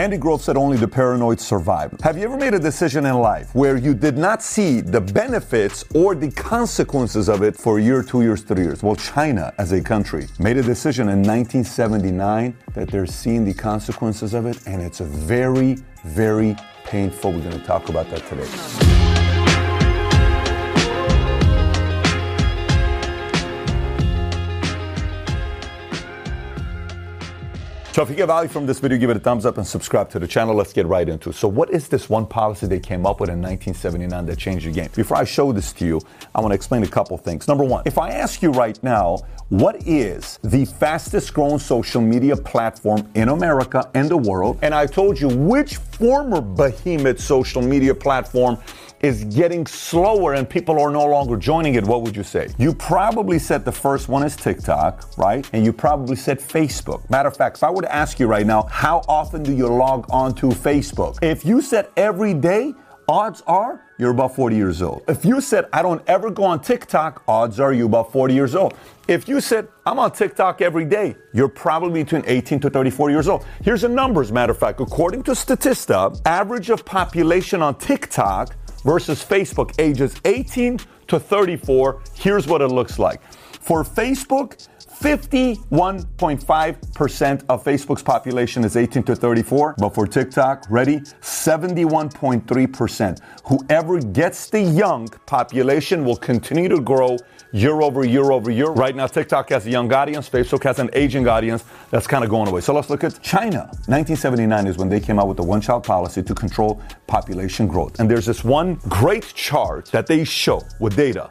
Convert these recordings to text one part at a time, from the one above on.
Andy Grove said only the paranoid survive. Have you ever made a decision in life where you did not see the benefits or the consequences of it for a year, two years, three years? Well, China as a country made a decision in 1979 that they're seeing the consequences of it, and it's a very, very painful. We're going to talk about that today. So if you get value from this video, give it a thumbs up and subscribe to the channel. Let's get right into it. So what is this one policy they came up with in 1979 that changed the game? Before I show this to you, I want to explain a couple things. Number one, if I ask you right now, what is the fastest growing social media platform in America and the world? And I told you which former behemoth social media platform is getting slower and people are no longer joining it, what would you say? You probably said the first one is TikTok, right? And you probably said Facebook. Matter of fact, if I were to ask you right now, how often do you log on to Facebook? If you said every day, odds are you're about 40 years old. If you said, I don't ever go on TikTok, odds are you about 40 years old. If you said, I'm on TikTok every day, you're probably between 18 to 34 years old. Here's the numbers, matter of fact. According to Statista, average of population on TikTok versus Facebook ages 18 to 34, here's what it looks like. For Facebook, 51.5% of Facebook's population is 18 to 34, but for TikTok, ready? 71.3%. Whoever gets the young population will continue to grow year over year over year. Right now, TikTok has a young audience, Facebook has an aging audience that's kind of going away. So let's look at China. 1979 is when they came out with the one child policy to control population growth. And there's this one great chart that they show with data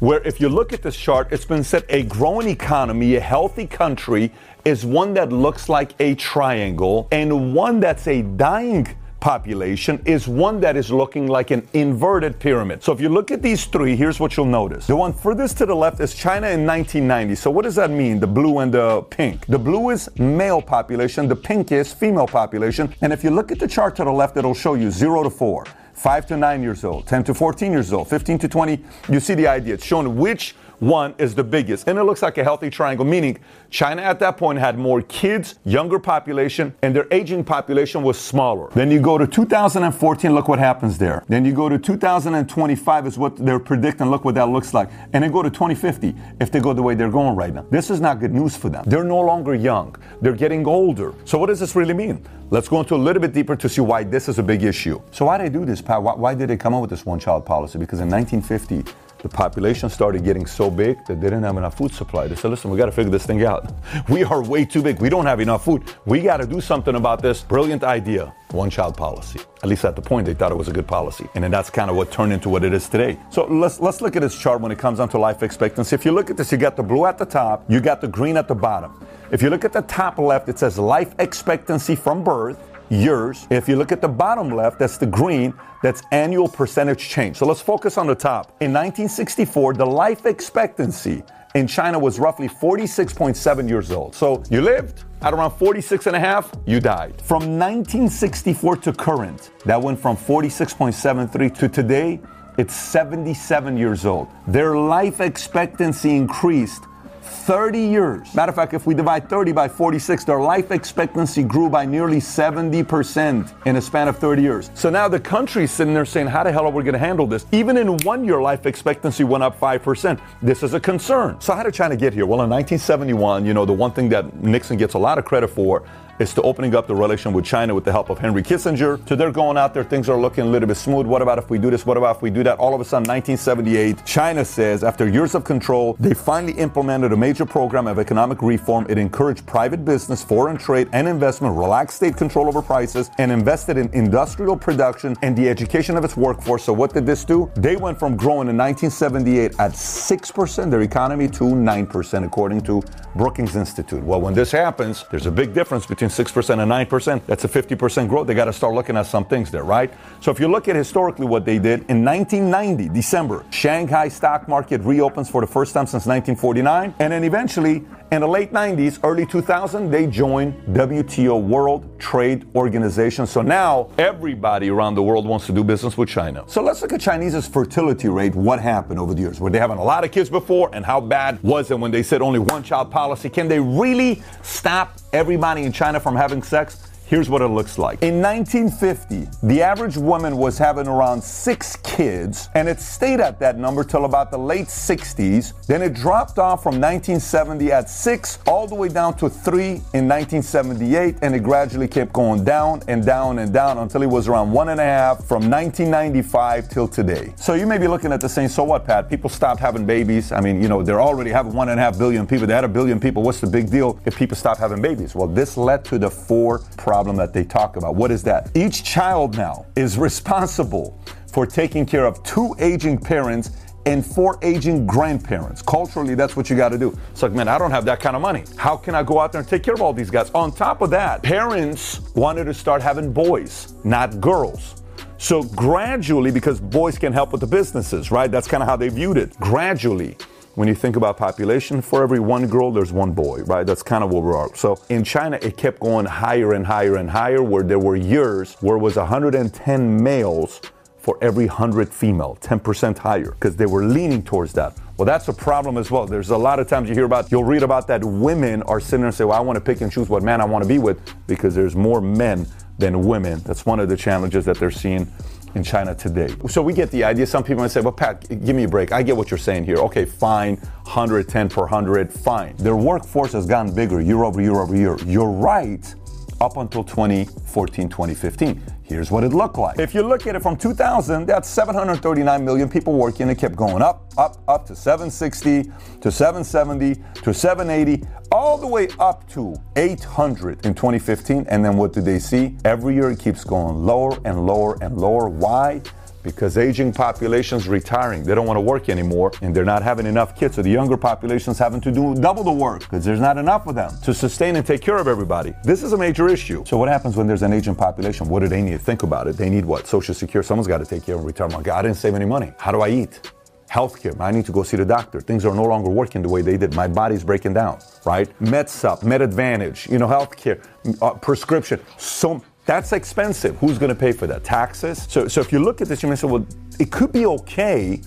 where if you look at this chart, it's been said a growing economy, a healthy country, is one that looks like a triangle, and one that's a dying population is one that is looking like an inverted pyramid. So if you look at these three, here's what you'll notice. The one furthest to the left is China in 1990. So what does that mean? The blue and the pink. The blue is male population, the pink is female population. And if you look at the chart to the left, it'll show you 0 to 4. 5 to 9 years old, 10 to 14 years old, 15 to 20. You see the idea. It's showing which one is the biggest. And it looks like a healthy triangle, meaning China at that point had more kids, younger population, and their aging population was smaller. Then you go to 2014, look what happens there. Then you go to 2025 is what they're predicting, look what that looks like. And then go to 2050 if they go the way they're going right now. This is not good news for them. They're no longer young. They're getting older. So what does this really mean? Let's go into a little bit deeper to see why this is a big issue. So why did they do this, Pat? Why, why did they come up with this one-child policy? Because in 1950, the population started getting so big that they didn't have enough food supply. They said, listen, we got to figure this thing out. We are way too big. We don't have enough food. We got to do something about this. Brilliant idea. One child policy. At least at the point, they thought it was a good policy. And then that's kind of what turned into what it is today. So let's, let's look at this chart when it comes down to life expectancy. If you look at this, you got the blue at the top, you got the green at the bottom. If you look at the top left, it says life expectancy from birth years. If you look at the bottom left, that's the green, that's annual percentage change. So let's focus on the top. In 1964, the life expectancy in China was roughly 46.7 years old. So you lived at around 46 and a half, you died. From 1964 to current, that went from 46.73 to today, it's 77 years old. Their life expectancy increased 30 years. Matter of fact, if we divide 30 by 46, their life expectancy grew by nearly 70% in a span of 30 years. So now the country's sitting there saying, how the hell are we going to handle this? Even in one year, life expectancy went up 5%. This is a concern. So how did China get here? Well, in 1971, you know, the one thing that Nixon gets a lot of credit for is to opening up the relation with China with the help of Henry Kissinger. So they're going out there, things are looking a little bit smooth. What about if we do this? What about if we do that? All of a sudden, 1978, China says after years of control, they finally implemented a major program of economic reform. It encouraged private business, foreign trade, and investment, relaxed state control over prices, and invested in industrial production and the education of its workforce. So what did this do? They went from growing in 1978 at 6% their economy to 9%, according to Brookings Institute. Well, when this happens, there's a big difference between 6% and 9%. That's a 50% growth. They got to start looking at some things there, right? So if you look at historically what they did in 1990, December, Shanghai stock market reopens for the first time since 1949. And then eventually, in the late 90s, early 2000, they joined WTO World Trade Organization. So now everybody around the world wants to do business with China. So let's look at Chinese's fertility rate. What happened over the years? Were they having a lot of kids before? And how bad was it when they said only one child policy? Can they really stop everybody in China from having sex? Here's what it looks like. In 1950, the average woman was having around six kids, and it stayed at that number till about the late 60s. Then it dropped off from 1970 at six all the way down to three in 1978, and it gradually kept going down and down and down until it was around one and a half from 1995 till today. So you may be looking at the saying, so what, Pat? People stopped having babies. I mean, you know, they're already having one and a half billion people. They had a billion people. What's the big deal if people stop having babies? Well, this led to the four problem that they talk about. What is that? Each child now is responsible for taking care of two aging parents and four aging grandparents. Culturally, that's what you got to do. It's like, man, I don't have that kind of money. How can I go out there and take care of all these guys? On top of that, parents wanted to start having boys, not girls. So gradually, because boys can help with the businesses, right? That's kind of how they viewed it. Gradually, when you think about population, for every one girl, there's one boy, right? That's kind of what we are. So in China, it kept going higher and higher and higher, where there were years where it was 110 males for every 100 female, 10% higher, because they were leaning towards that. Well, that's a problem as well. There's a lot of times you hear about, you'll read about that women are sitting there and say, well, I want to pick and choose what man I want to be with because there's more men than women. That's one of the challenges that they're seeing in China today. So we get the idea. Some people might say, well, Pat, give me a break. I get what you're saying here. Okay, fine. 110 per 100, fine. Their workforce has gotten bigger year over year over year. You're right up until 2014, 2015. Here's what it looked like. If you look at it from 2000, that's 739 million people working. It kept going up, up, up to 760, to 770, to 780, all the way up to 800 in 2015. And then what do they see? Every year it keeps going lower and lower and lower. Why? Because aging population's retiring. They don't want to work anymore and they're not having enough kids. So the younger population's having to do double the work because there's not enough of them to sustain and take care of everybody. This is a major issue. So what happens when there's an aging population? What do they need think about it? They need what? Social security. Someone's got to take care of retirement. I didn't save any money. How do I eat? healthcare. I need to go see the doctor. Things are no longer working the way they did. My body's breaking down, right? MedSup, Med Advantage, you know, healthcare, uh, prescription. So that's expensive. Who's going to pay for that? Taxes? So, so if you look at this, you may say, well, it could be okay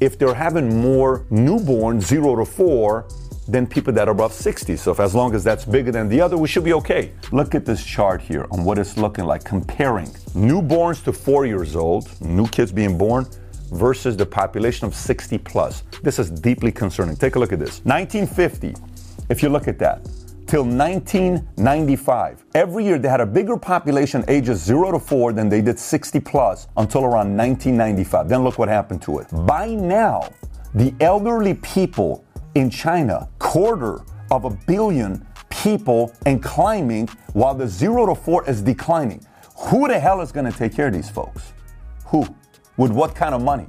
if they're having more newborns, zero to four, than people that are above 60. So if as long as that's bigger than the other, we should be okay. Look at this chart here on what it's looking like, comparing newborns to four years old, new kids being born, versus the population of 60 plus. This is deeply concerning. Take a look at this. 1950, if you look at that, till 1995. Every year they had a bigger population ages 0 to 4 than they did 60 plus until around 1995. Then look what happened to it. By now, the elderly people in China, quarter of a billion people and climbing while the 0 to 4 is declining. Who the hell is going to take care of these folks? Who? With what kind of money?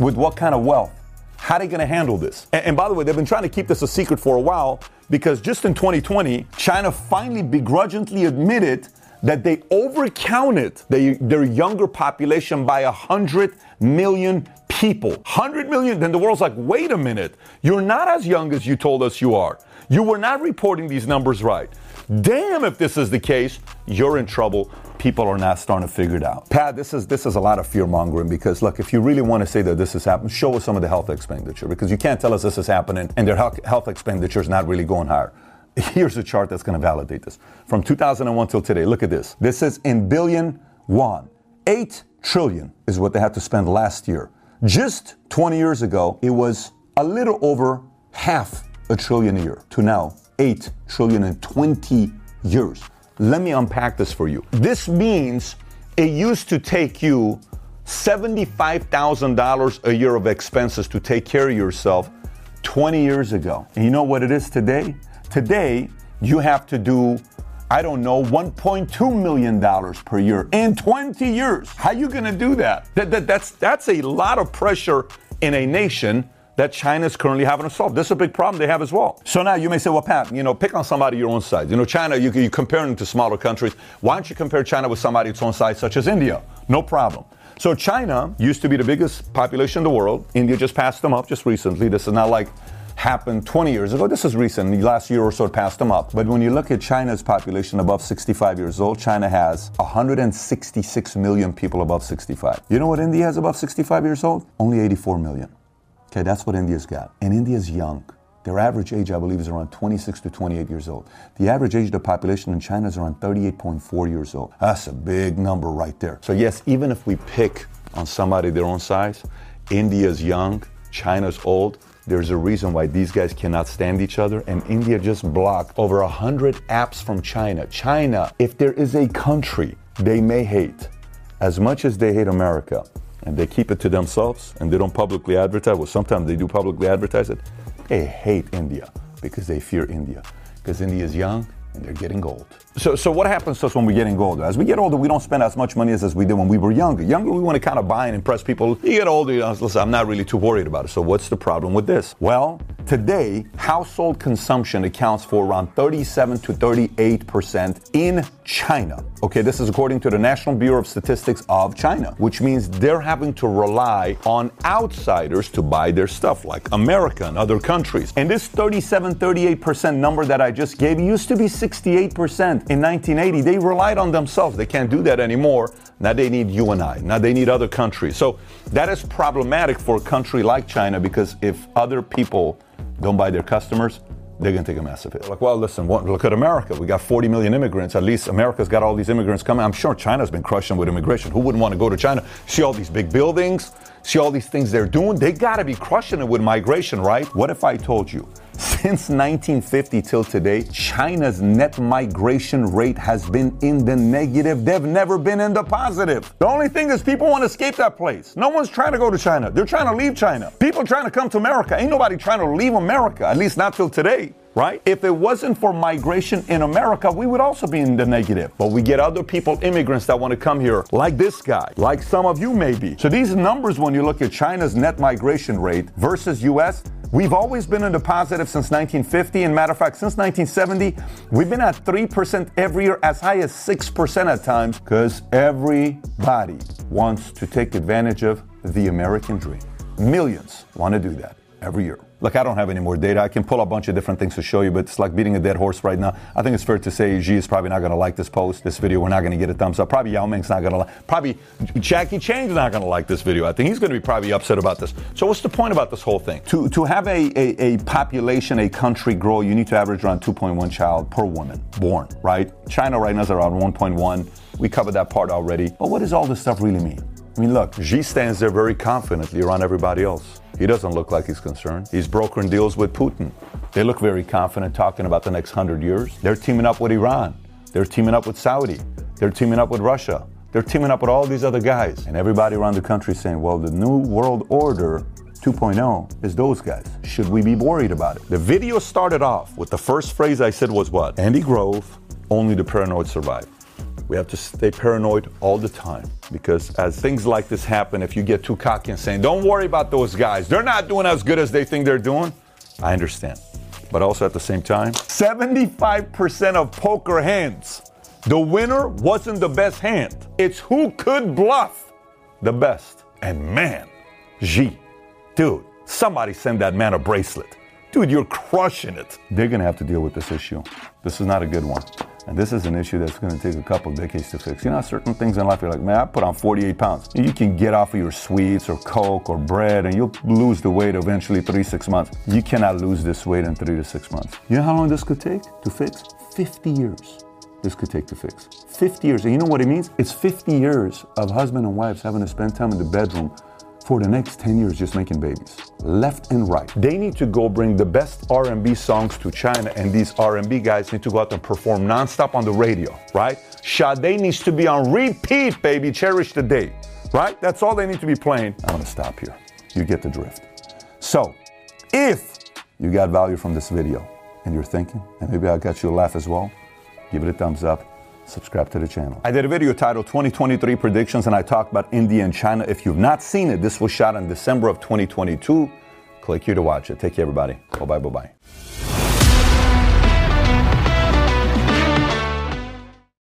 With what kind of wealth? How are they going to handle this? And, and, by the way, they've been trying to keep this a secret for a while because just in 2020, China finally begrudgingly admitted that they overcounted the, their younger population by 100 million people. 100 million. Then the world's like, wait a minute, you're not as young as you told us you are. You were not reporting these numbers right. Damn, if this is the case, you're in trouble. People are not starting to figure it out. Pat, this is this is a lot of fear mongering because look, if you really want to say that this is happening, show us some of the health expenditure because you can't tell us this is happening and their health, health expenditure is not really going higher. Here's a chart that's going to validate this. From 2001 till today, look at this. This is in billion won. 8 trillion is what they had to spend last year. Just 20 years ago, it was a little over half a trillion a year to now 8 trillion in 20 years. Let me unpack this for you. This means it used to take you $75,000 a year of expenses to take care of yourself 20 years ago. And you know what it is today? Today, you have to do I don't know, $1.2 million per year in 20 years. How are you going to do that? That, that? That's, that's a lot of pressure in a nation that China is currently having to solve. This is a big problem they have as well. So now you may say, well, Pat, you know, pick on somebody your own size. You know, China, you, you compare them to smaller countries. Why don't you compare China with somebody its own size, such as India? No problem. So China used to be the biggest population in the world. India just passed them up just recently. This is not like happened 20 years ago. This is recent. The last year or so it passed them up. But when you look at China's population above 65 years old, China has 166 million people above 65. You know what India has above 65 years old? Only 84 million. Okay, that's what India's got. And India's young. Their average age, I believe, is around 26 to 28 years old. The average age of the population in China is around 38.4 years old. That's a big number right there. So, yes, even if we pick on somebody their own size, India's young, China's old, there's a reason why these guys cannot stand each other, and India just blocked over 100 apps from China. China, if there is a country they may hate, as much as they hate America, and they keep it to themselves and they don't publicly advertise, well, sometimes they do publicly advertise it, they hate India because they fear India. Because India is young and they're getting old. So, so what happens to us when we're getting older? As we get older, we don't spend as much money as, as we did when we were younger. Younger, we want to kind of buy and impress people. You get older, you know, I'm not really too worried about it. So what's the problem with this? Well, today, household consumption accounts for around 37 to 38 percent in China. Okay, this is according to the National Bureau of Statistics of China, which means they're having to rely on outsiders to buy their stuff, like America and other countries. And this 37, 38 percent number that I just gave used to be 68 percent in 1980, they relied on themselves. They can't do that anymore. Now they need you and I. Now they need other countries. So that is problematic for a country like China because if other people don't buy their customers, they're going to take a massive hit. Like, well, listen, look at America. We got 40 million immigrants. At least America's got all these immigrants coming. I'm sure China's been crushing with immigration. Who wouldn't want to go to China? See all these big buildings, see all these things they're doing. They got to be crushing it with migration, right? What if I told you since 1950 till today, China's net migration rate has been in the negative. They've never been in the positive. The only thing is people want to escape that place. No one's trying to go to China. They're trying to leave China. People trying to come to America. Ain't nobody trying to leave America, at least not till today right? If it wasn't for migration in America, we would also be in the negative. But we get other people, immigrants that want to come here, like this guy, like some of you maybe. So these numbers, when you look at China's net migration rate versus US, We've always been in the positive since 1950. And matter of fact, since 1970, we've been at 3% every year, as high as 6% at times, because everybody wants to take advantage of the American dream. Millions want to do that every year. Look, I don't have any more data. I can pull a bunch of different things to show you, but it's like beating a dead horse right now. I think it's fair to say Xi is probably not going to like this post, this video. We're not going to get a thumbs up. Probably Yao Ming's not going to like. Probably Jackie Chan's not going to like this video. I think he's going to be probably upset about this. So what's the point about this whole thing? To to have a, a, a population, a country grow, you need to average around 2.1 child per woman born, right? China right now is around 1.1. We covered that part already. But what does all this stuff really mean? I mean, look, Xi stands there very confidently around everybody else. He doesn't look like he's concerned. He's brokering deals with Putin. They look very confident talking about the next hundred years. They're teaming up with Iran. They're teaming up with Saudi. They're teaming up with Russia. They're teaming up with all these other guys. And everybody around the country saying, well, the new world order 2.0 is those guys. Should we be worried about it? The video started off with the first phrase I said was what? Andy Grove, only the paranoid survive. We have to stay paranoid all the time because as things like this happen, if you get too cocky and saying, don't worry about those guys, they're not doing as good as they think they're doing, I understand. But also at the same time, 75% of poker hands, the winner wasn't the best hand. It's who could bluff the best. And man, Xi, dude, somebody send that man a bracelet. Dude, you're crushing it. They're gonna have to deal with this issue. This is not a good one. And this is an issue that's going to take a couple decades to fix. You know, certain things in life, you're like, man, I put on 48 pounds. You can get off of your sweets or Coke or bread and you'll lose the weight eventually three, six months. You cannot lose this weight in three to six months. You know how long this could take to fix? 50 years. This could take to fix. 50 years. And you know what it means? It's 50 years of husband and wives having to spend time in the bedroom for the next 10 years just making babies left and right. They need to go bring the best r&b songs to china and these r&b guys need to go out and perform nonstop on the radio right? Sade needs to be on repeat baby cherish the day right? That's all they need to be playing. I'm to stop here. You get the drift. So if you got value from this video and you're thinking and maybe i got you a laugh as well give it a thumbs up subscribe to the channel. I did a video titled 2023 Predictions and I talked about India and China. If you've not seen it, this was shot in December of 2022. Click here to watch it. Take care, everybody. Bye bye, bye bye.